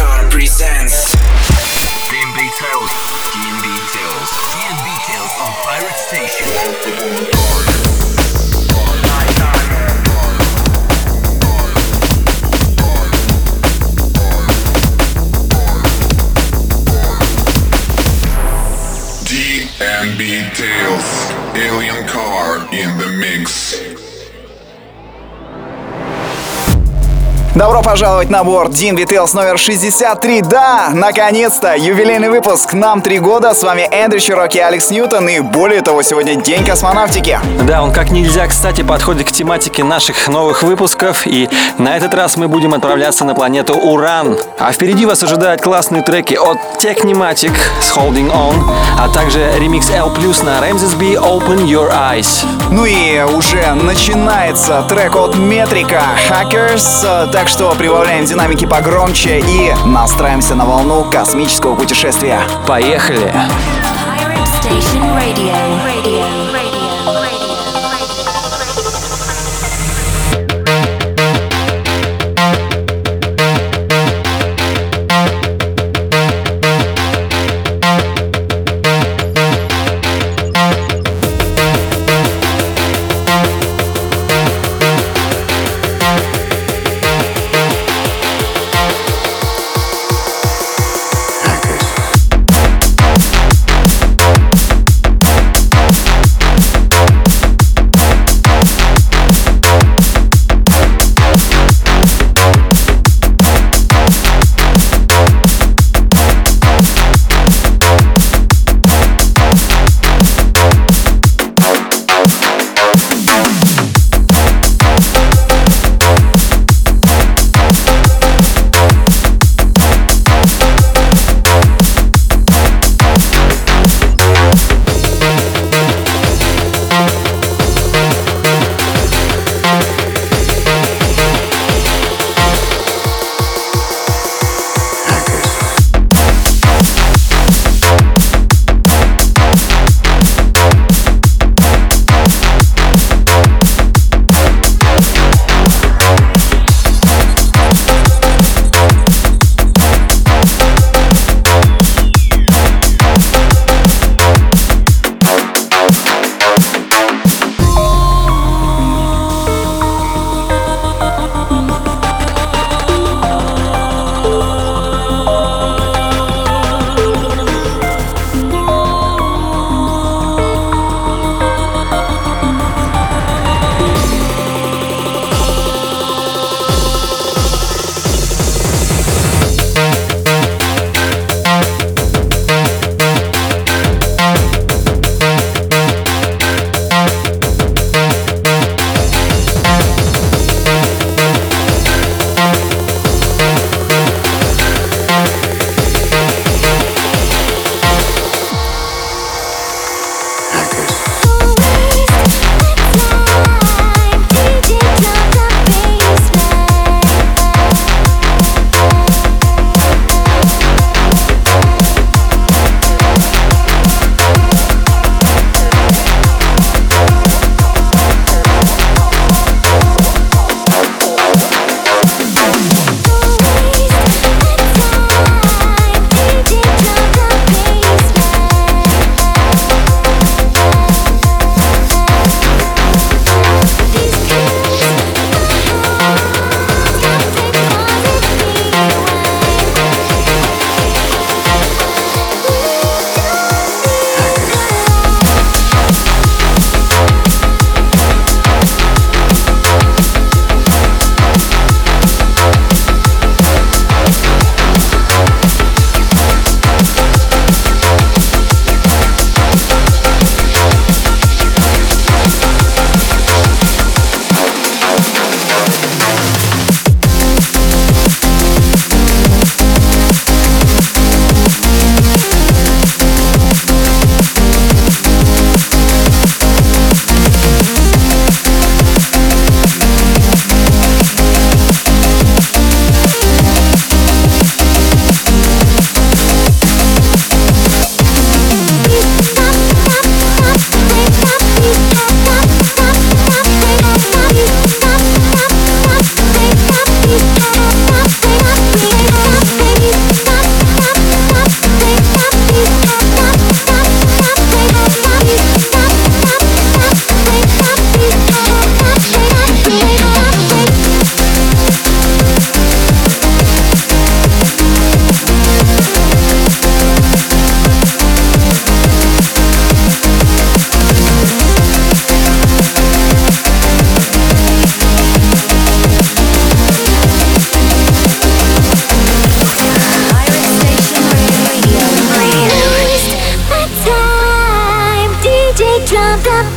Car presents DMB Tales. DMB Tales. DMB Tales on Pirate Station. Добро пожаловать на борт Дин Vitails номер 63. Да, наконец-то, юбилейный выпуск. Нам три года. С вами Эндрю Чироки и Алекс Ньютон. И более того, сегодня День космонавтики. Да, он как нельзя, кстати, подходит к тематике наших новых выпусков. И на этот раз мы будем отправляться на планету Уран. А впереди вас ожидают классные треки от Technimatic с Holding On, а также ремикс L+, на Ramses B Open Your Eyes. Ну и уже начинается трек от Метрика Hackers. Так что прибавляем динамики погромче и настраиваемся на волну космического путешествия. Поехали! Station. Radio.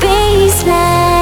baseline.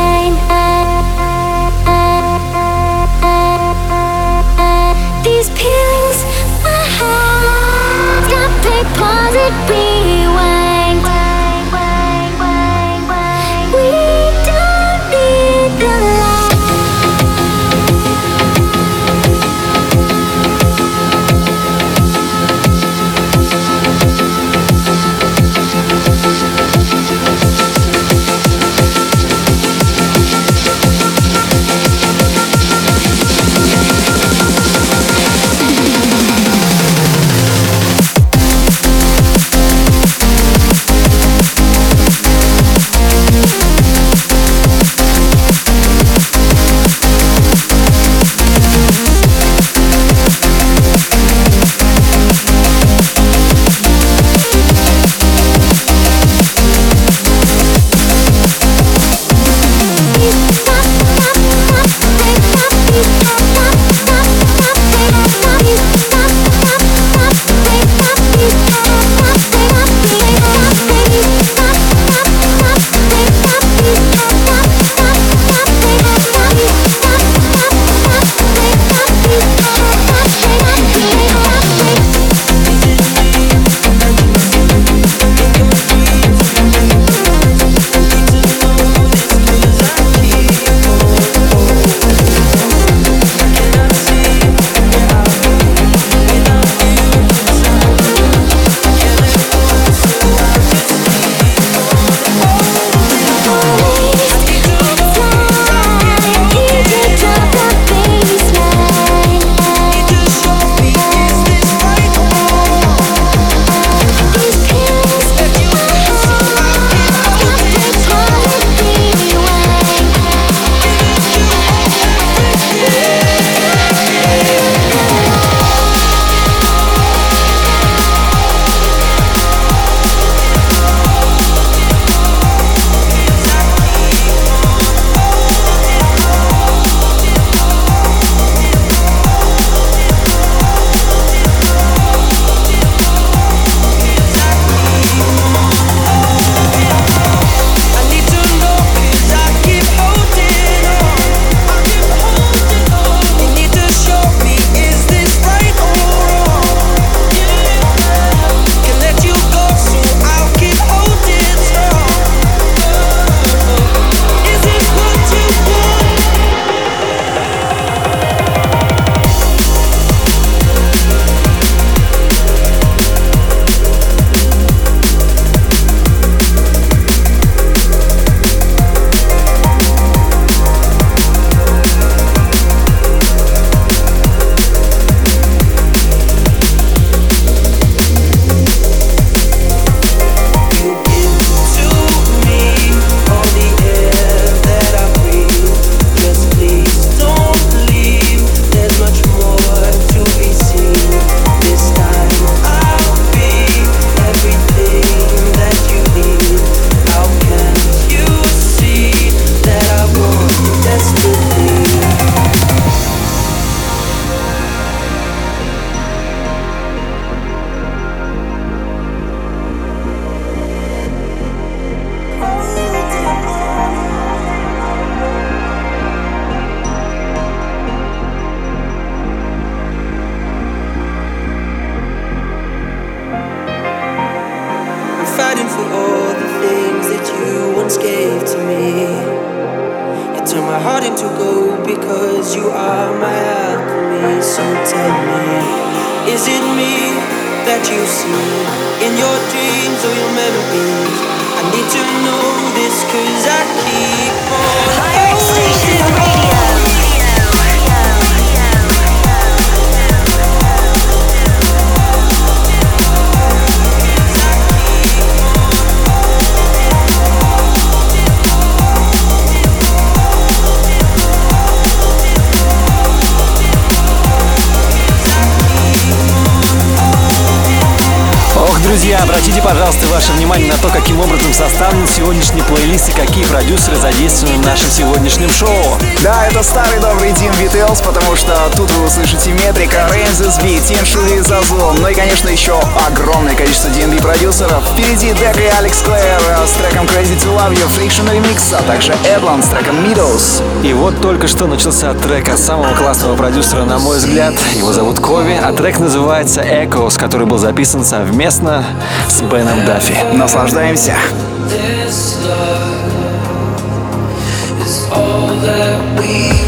Руслан с треком Meadows. И вот только что начался трек от самого классного продюсера, на мой взгляд. Его зовут Кови, а трек называется Echoes, который был записан совместно с Беном Даффи. Наслаждаемся! This love is all that we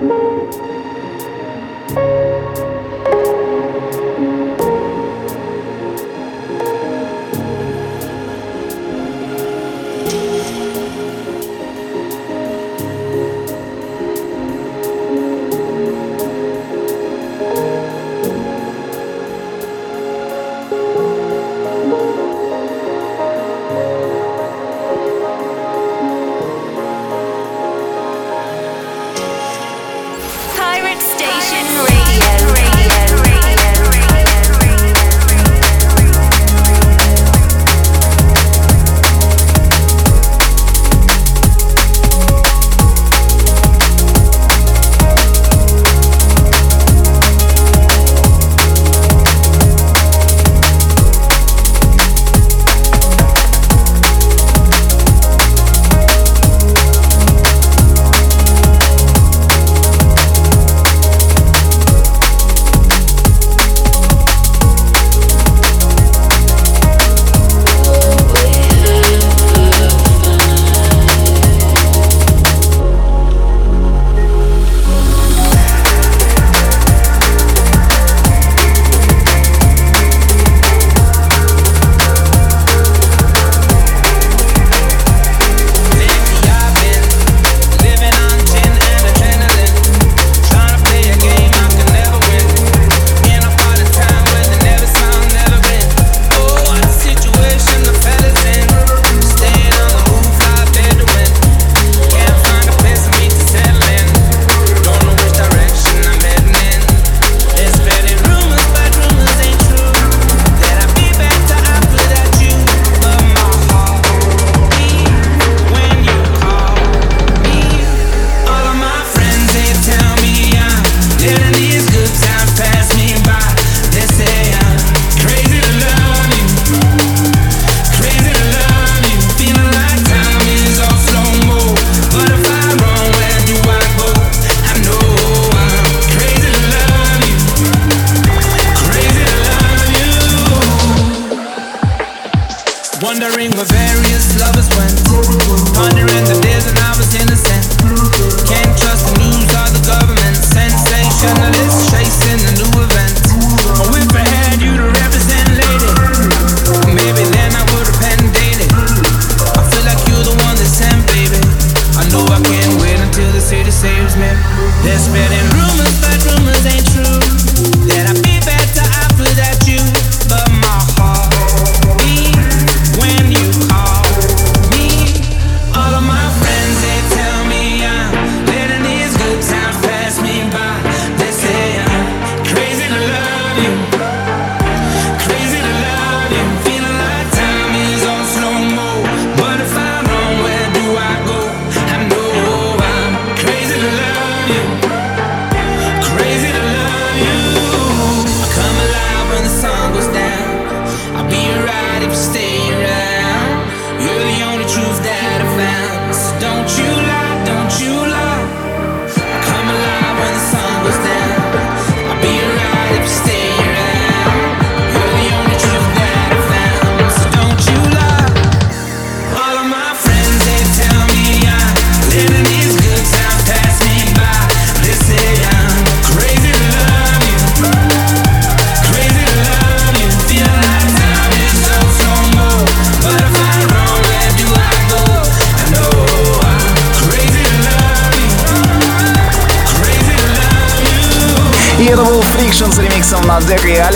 Música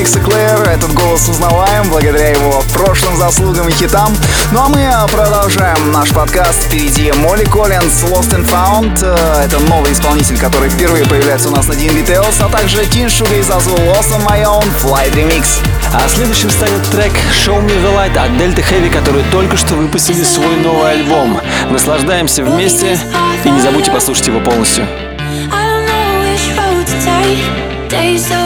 Алекса Клэр. Этот голос узнаваем благодаря его прошлым заслугам и хитам. Ну а мы продолжаем наш подкаст. Впереди Молли Коллинз, Lost and Found. Э, это новый исполнитель, который впервые появляется у нас на Дин Details, а также Тин Шуга из Азу Lost on My Own, Flight Remix. А следующим станет трек Show Me The Light от Delta Heavy, которые только что выпустили свой новый альбом. Наслаждаемся вместе и не забудьте послушать его полностью. Days so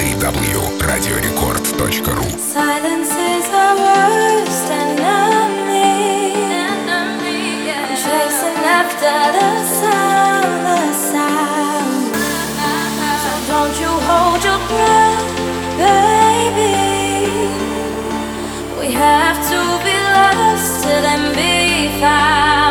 www.radiorecord.ru Silence is the worst enemy. Chasing after the sound, the sound. So don't you hold your breath, baby. We have to be lost and be found.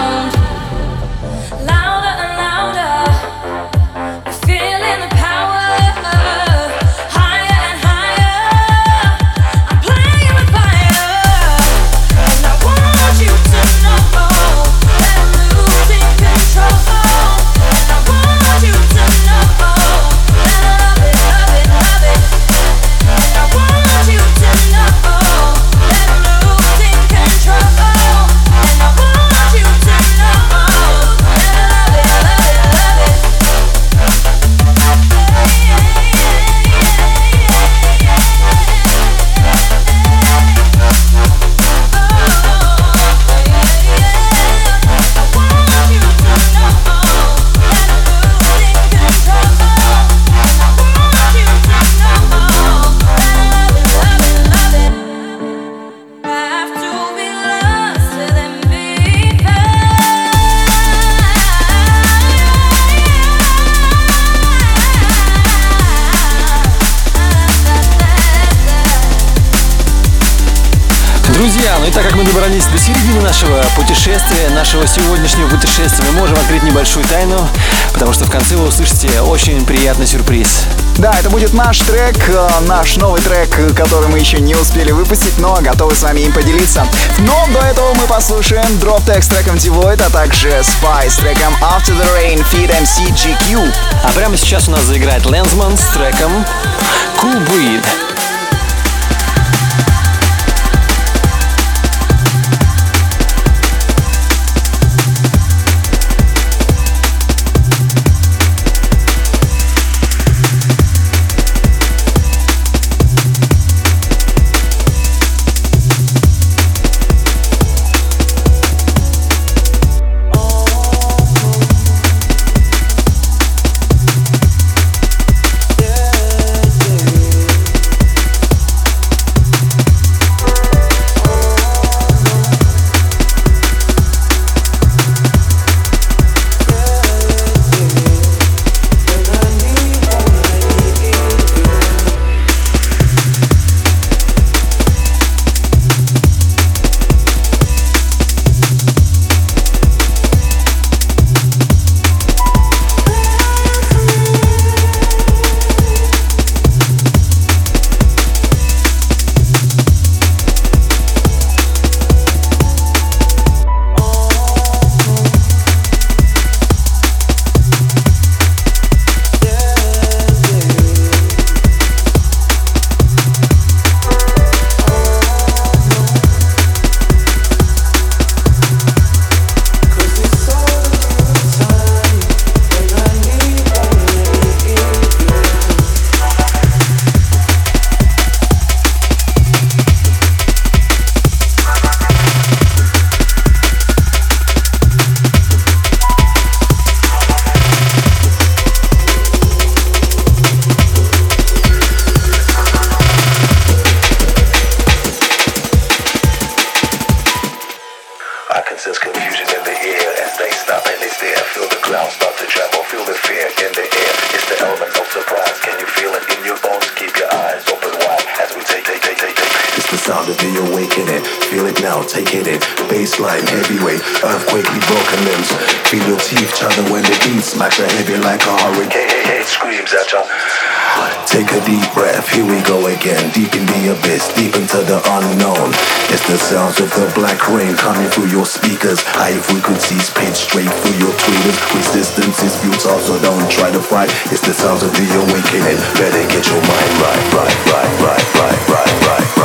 Нашего путешествия, нашего сегодняшнего путешествия, мы можем открыть небольшую тайну, потому что в конце вы услышите очень приятный сюрприз. Да, это будет наш трек, э, наш новый трек, который мы еще не успели выпустить, но готовы с вами им поделиться. Но до этого мы послушаем Drop Tech с треком Devoid, а также Spy с треком After the Rain Feed MC GQ. А прямо сейчас у нас заиграет Лэнсман с треком Cool Breed. I'll take it in. Baseline, heavyweight, earthquake, we broken limbs. Feel your teeth chatter when the beat smacks are heavy like a hurricane. It screams at ya. Take a deep breath, here we go again. Deep in the abyss, deep into the unknown. It's the sounds of the black rain coming through your speakers. High frequencies pinch straight through your tweeters. Resistance is futile, so don't try to fight. It's the sounds of the awakening. Better get your mind right, right, right, right, right, right, right.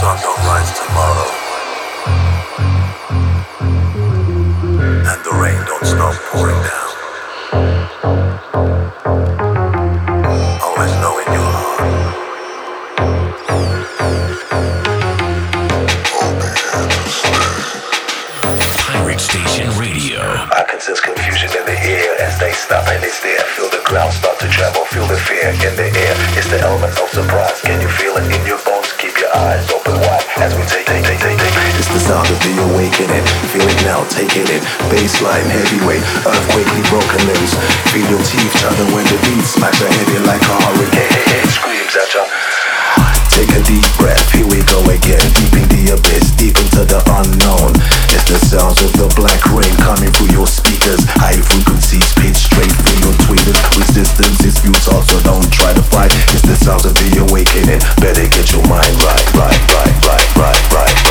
sun don't rise tomorrow. And the rain don't stop pouring down. Station Radio. I can sense confusion in the air as they stop and they stare. Feel the ground start to tremble. Feel the fear in the air. It's the element of surprise. Can you feel it in your body? eyes open wide as we take, take, take, take, take. It's the sound of the awakening. Feel it now, taking it. Baseline heavyweight, earthquakely broken limbs. Feel your teeth chatter when the beat smacks your head in like a hurricane. Take a deep breath, here we go again. Deep in the abyss, deep into the unknown. It's the sounds of the black rain coming through your speakers. High frequencies pitch straight through your tweeters. Resistance is futile, so don't try to fight. It's the sounds of the awakening. Better get your mind right, right, right, right, right, right. right.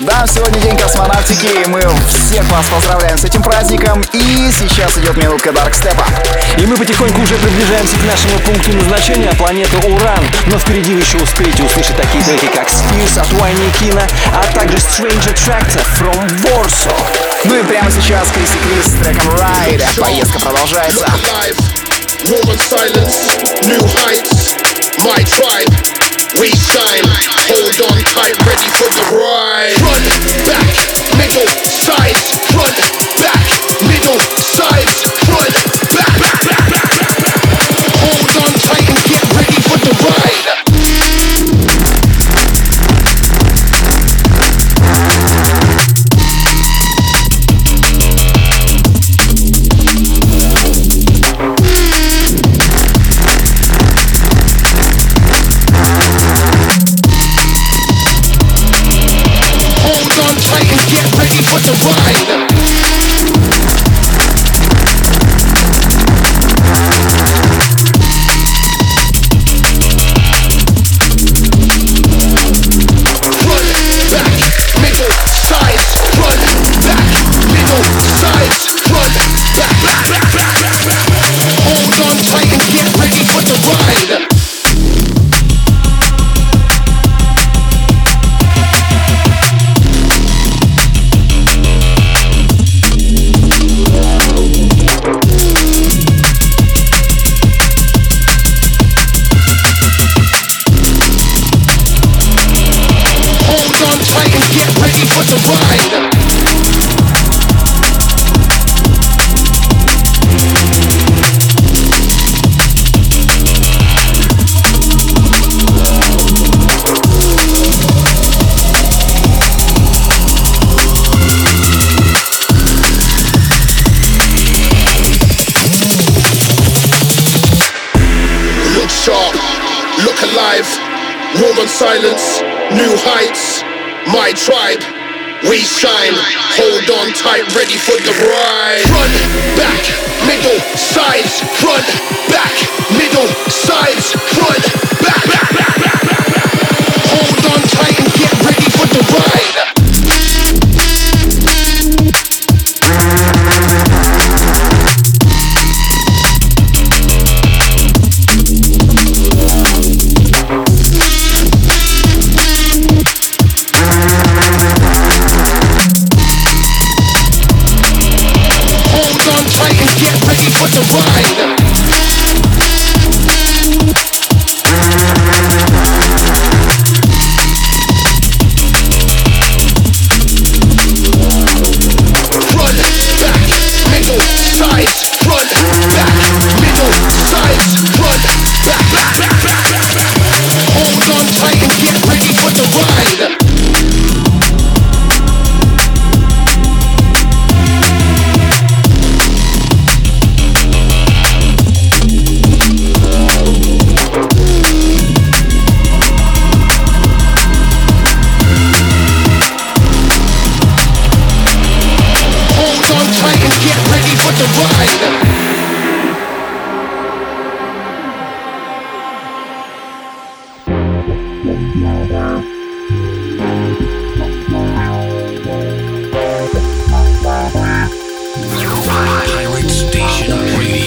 Да, сегодня день космонавтики, и мы всех вас поздравляем с этим праздником. И сейчас идет минутка Даркстепа. И мы потихоньку уже приближаемся к нашему пункту назначения, планету Уран. Но впереди вы еще успеете услышать такие треки, как Spears от Вайни Кина, а также Stranger Tractor from Warsaw. Ну и прямо сейчас Криси Крис с треком Ride. Поездка продолжается. Roman silence, new heights, my tribe, we shine. Hold on tight, ready for the ride. Front, back, middle, sides, front, back, middle, sides, front, silence, new heights. My tribe, we shine. Hold on tight, ready for the ride. Front, back, middle, sides. Front, back, middle, sides. Front, back, back, back, back. Hold on tight and get ready for the ride. Station Radio.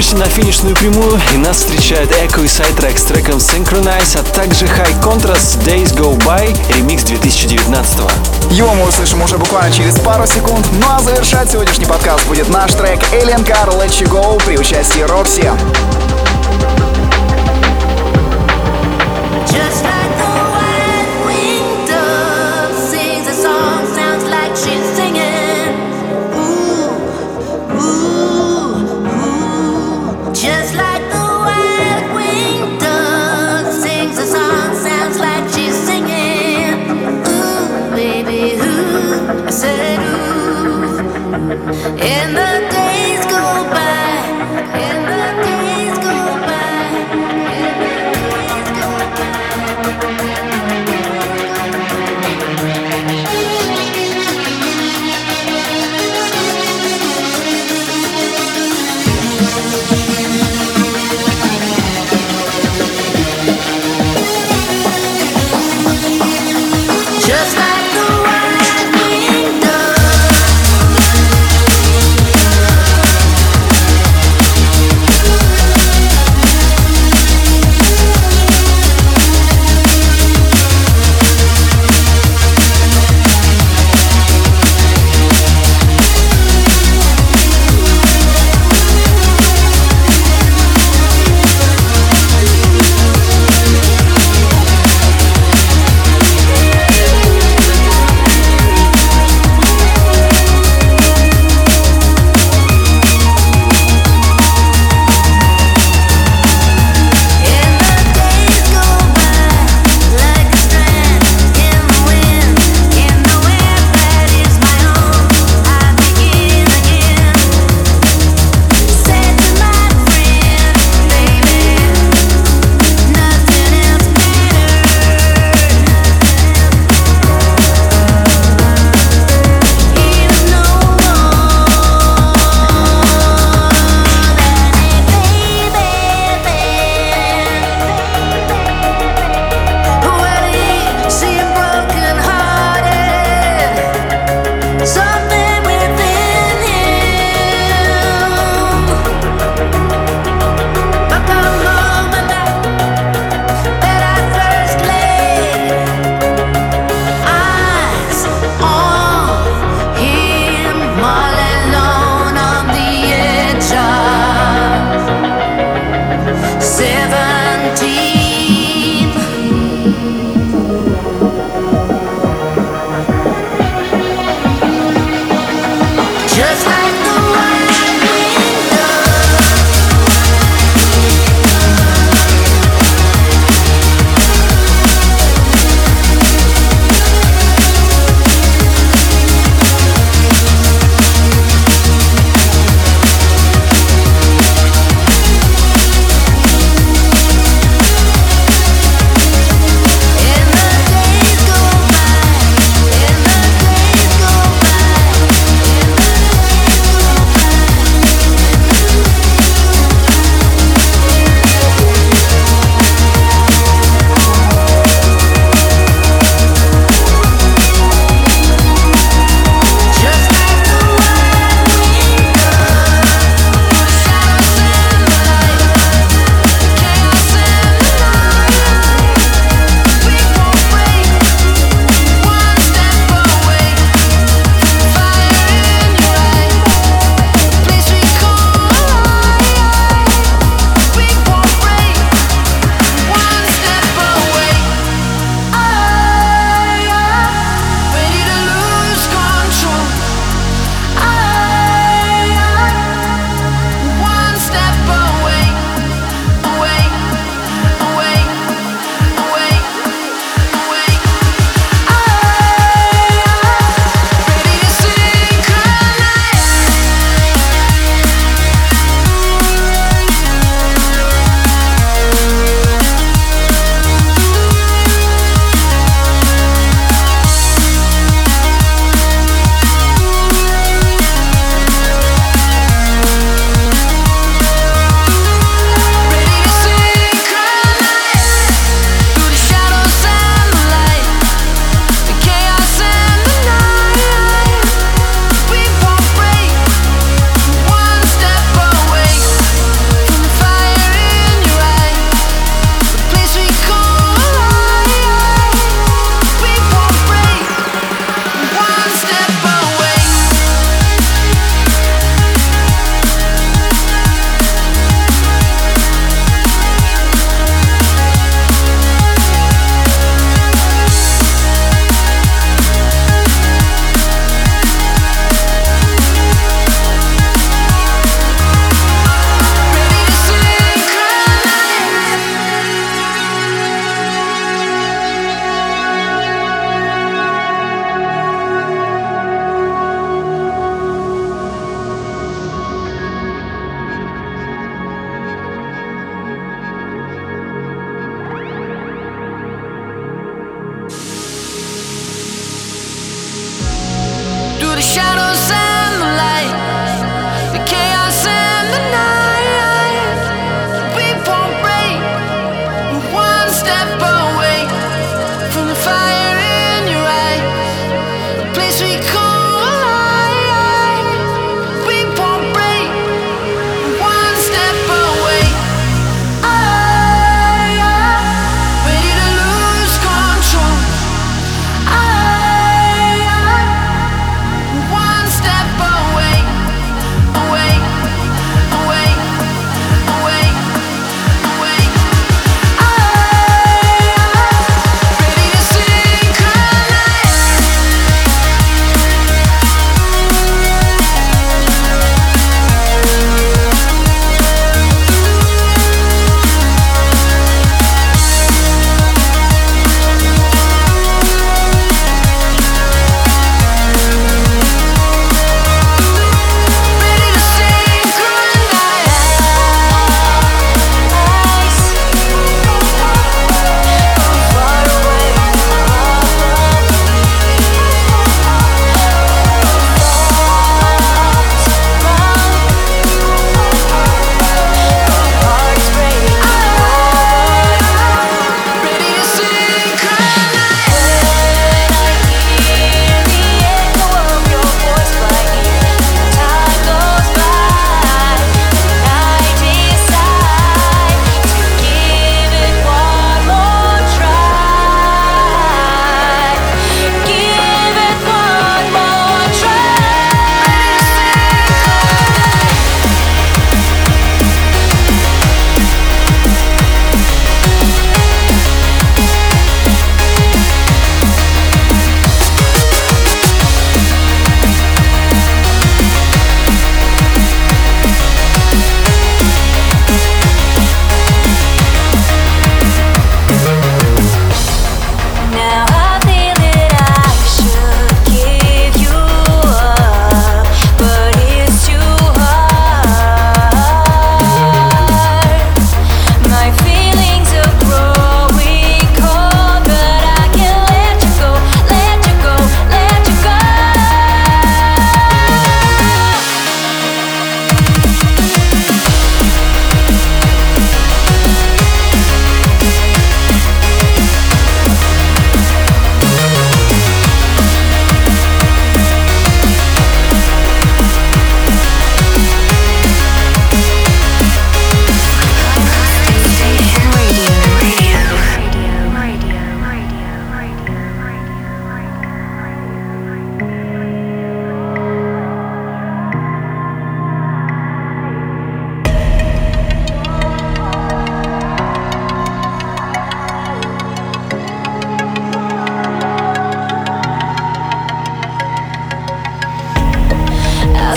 Вышли на финишную прямую, и нас встречает Echo и Sidetrack с треком Synchronize, а также High Contrast Days Go By, ремикс 2019 -го. Его мы услышим уже буквально через пару секунд. Ну а завершать сегодняшний подкаст будет наш трек Alien Car Let You Go при участии Рокси.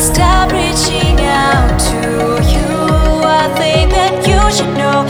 stop reaching out to you. I think that you should know.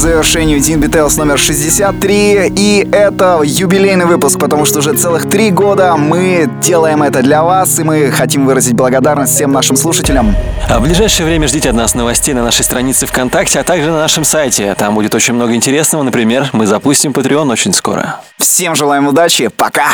Завершению Dean Details номер 63. И это юбилейный выпуск, потому что уже целых три года мы делаем это для вас, и мы хотим выразить благодарность всем нашим слушателям. А в ближайшее время ждите от нас новостей на нашей странице ВКонтакте, а также на нашем сайте. Там будет очень много интересного. Например, мы запустим Patreon очень скоро. Всем желаем удачи, пока!